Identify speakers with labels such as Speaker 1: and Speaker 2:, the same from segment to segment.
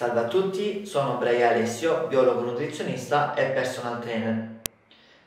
Speaker 1: Salve a tutti, sono Bray Alessio, biologo nutrizionista e personal trainer.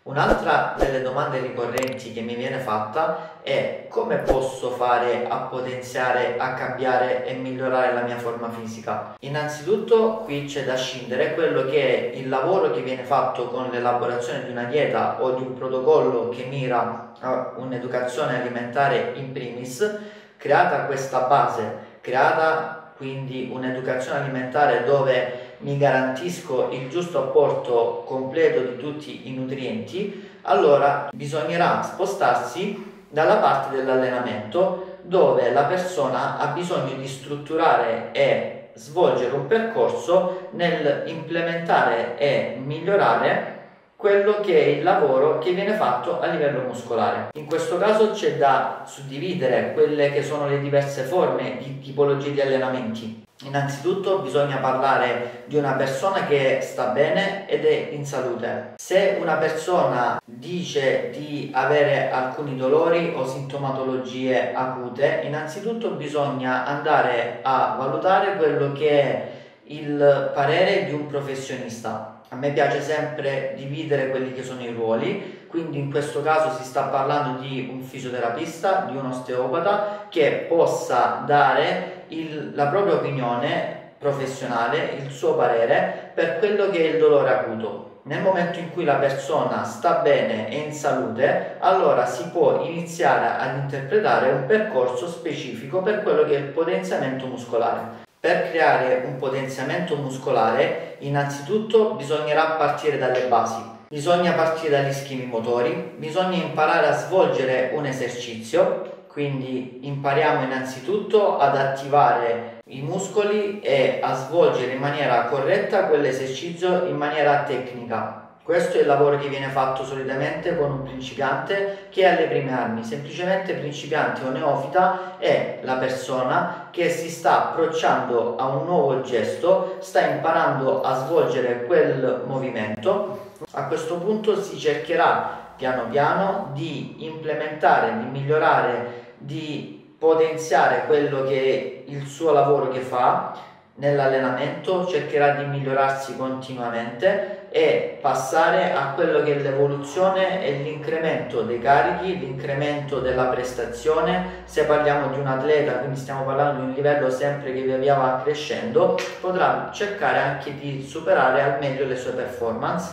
Speaker 1: Un'altra delle domande ricorrenti che mi viene fatta è come posso fare a potenziare, a cambiare e migliorare la mia forma fisica. Innanzitutto qui c'è da scindere quello che è il lavoro che viene fatto con l'elaborazione di una dieta o di un protocollo che mira a un'educazione alimentare in primis, creata questa base, creata quindi un'educazione alimentare dove mi garantisco il giusto apporto completo di tutti i nutrienti, allora bisognerà spostarsi dalla parte dell'allenamento dove la persona ha bisogno di strutturare e svolgere un percorso nel implementare e migliorare quello che è il lavoro che viene fatto a livello muscolare. In questo caso c'è da suddividere quelle che sono le diverse forme di tipologie di allenamenti. Innanzitutto bisogna parlare di una persona che sta bene ed è in salute. Se una persona dice di avere alcuni dolori o sintomatologie acute, innanzitutto bisogna andare a valutare quello che è il parere di un professionista. A me piace sempre dividere quelli che sono i ruoli, quindi in questo caso si sta parlando di un fisioterapista, di un osteopata che possa dare il, la propria opinione professionale, il suo parere per quello che è il dolore acuto. Nel momento in cui la persona sta bene e in salute, allora si può iniziare ad interpretare un percorso specifico per quello che è il potenziamento muscolare. Per creare un potenziamento muscolare, innanzitutto bisognerà partire dalle basi. Bisogna partire dagli schemi motori, bisogna imparare a svolgere un esercizio quindi impariamo innanzitutto ad attivare i muscoli e a svolgere in maniera corretta quell'esercizio in maniera tecnica. Questo è il lavoro che viene fatto solitamente con un principiante che è alle prime armi. Semplicemente principiante o neofita è la persona che si sta approcciando a un nuovo gesto, sta imparando a svolgere quel movimento. A questo punto si cercherà piano piano di implementare, di migliorare di potenziare quello che è il suo lavoro che fa nell'allenamento, cercherà di migliorarsi continuamente e passare a quello che è l'evoluzione e l'incremento dei carichi, l'incremento della prestazione. Se parliamo di un atleta, quindi stiamo parlando di un livello sempre che via via va crescendo, potrà cercare anche di superare al meglio le sue performance,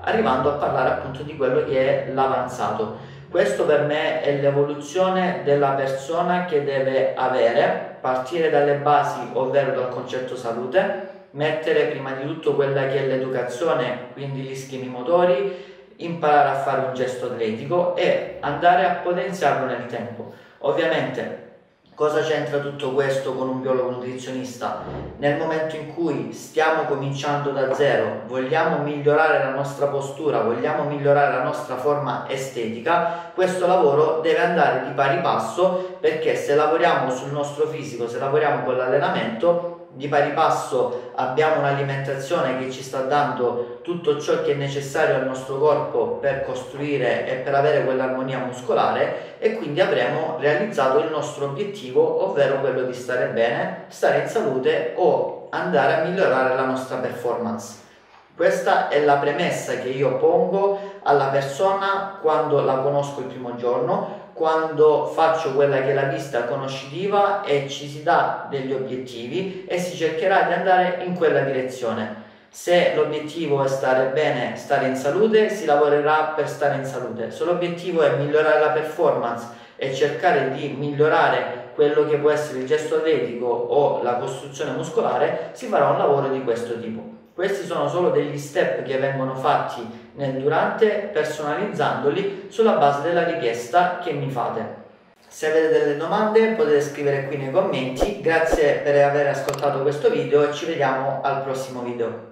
Speaker 1: arrivando a parlare appunto di quello che è l'avanzato. Questo per me è l'evoluzione della persona che deve avere, partire dalle basi, ovvero dal concetto salute, mettere prima di tutto quella che è l'educazione, quindi gli schemi motori, imparare a fare un gesto atletico e andare a potenziarlo nel tempo. Ovviamente Cosa c'entra tutto questo con un biologo nutrizionista? Nel momento in cui stiamo cominciando da zero, vogliamo migliorare la nostra postura, vogliamo migliorare la nostra forma estetica, questo lavoro deve andare di pari passo perché se lavoriamo sul nostro fisico, se lavoriamo con l'allenamento, di pari passo abbiamo un'alimentazione che ci sta dando tutto ciò che è necessario al nostro corpo per costruire e per avere quell'armonia muscolare e quindi avremo realizzato il nostro obiettivo, ovvero quello di stare bene, stare in salute o andare a migliorare la nostra performance. Questa è la premessa che io pongo alla persona quando la conosco il primo giorno, quando faccio quella che è la vista conoscitiva e ci si dà degli obiettivi e si cercherà di andare in quella direzione. Se l'obiettivo è stare bene, stare in salute, si lavorerà per stare in salute. Se l'obiettivo è migliorare la performance e cercare di migliorare quello che può essere il gesto atletico o la costruzione muscolare, si farà un lavoro di questo tipo. Questi sono solo degli step che vengono fatti nel durante personalizzandoli sulla base della richiesta che mi fate. Se avete delle domande potete scrivere qui nei commenti, grazie per aver ascoltato questo video e ci vediamo al prossimo video.